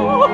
Oh.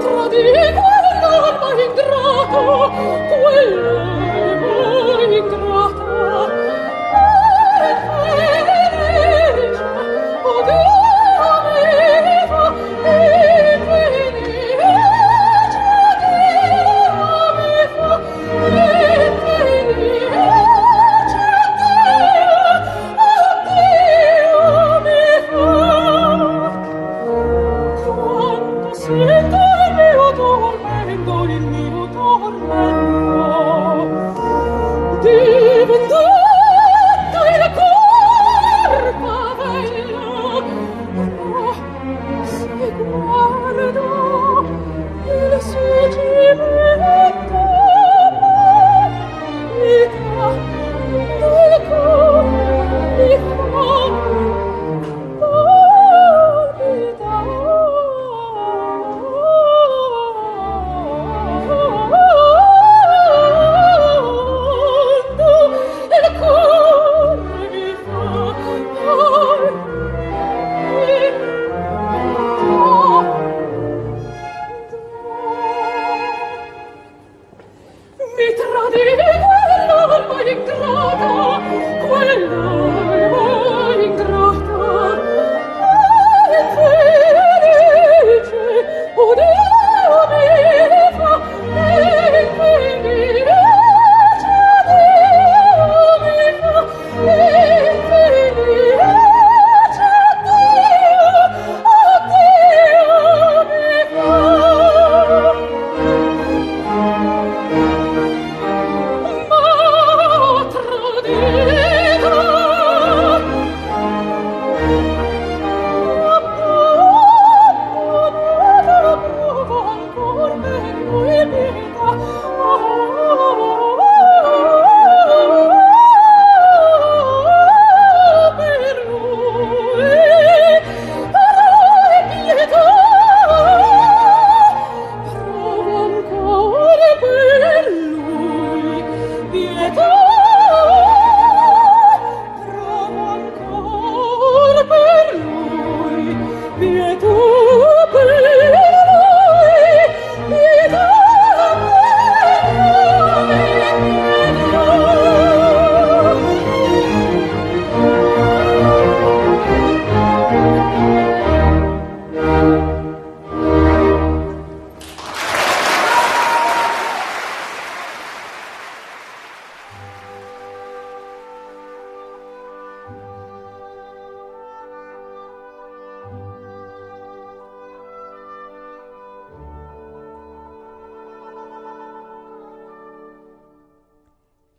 tra di guarda ma in draco quello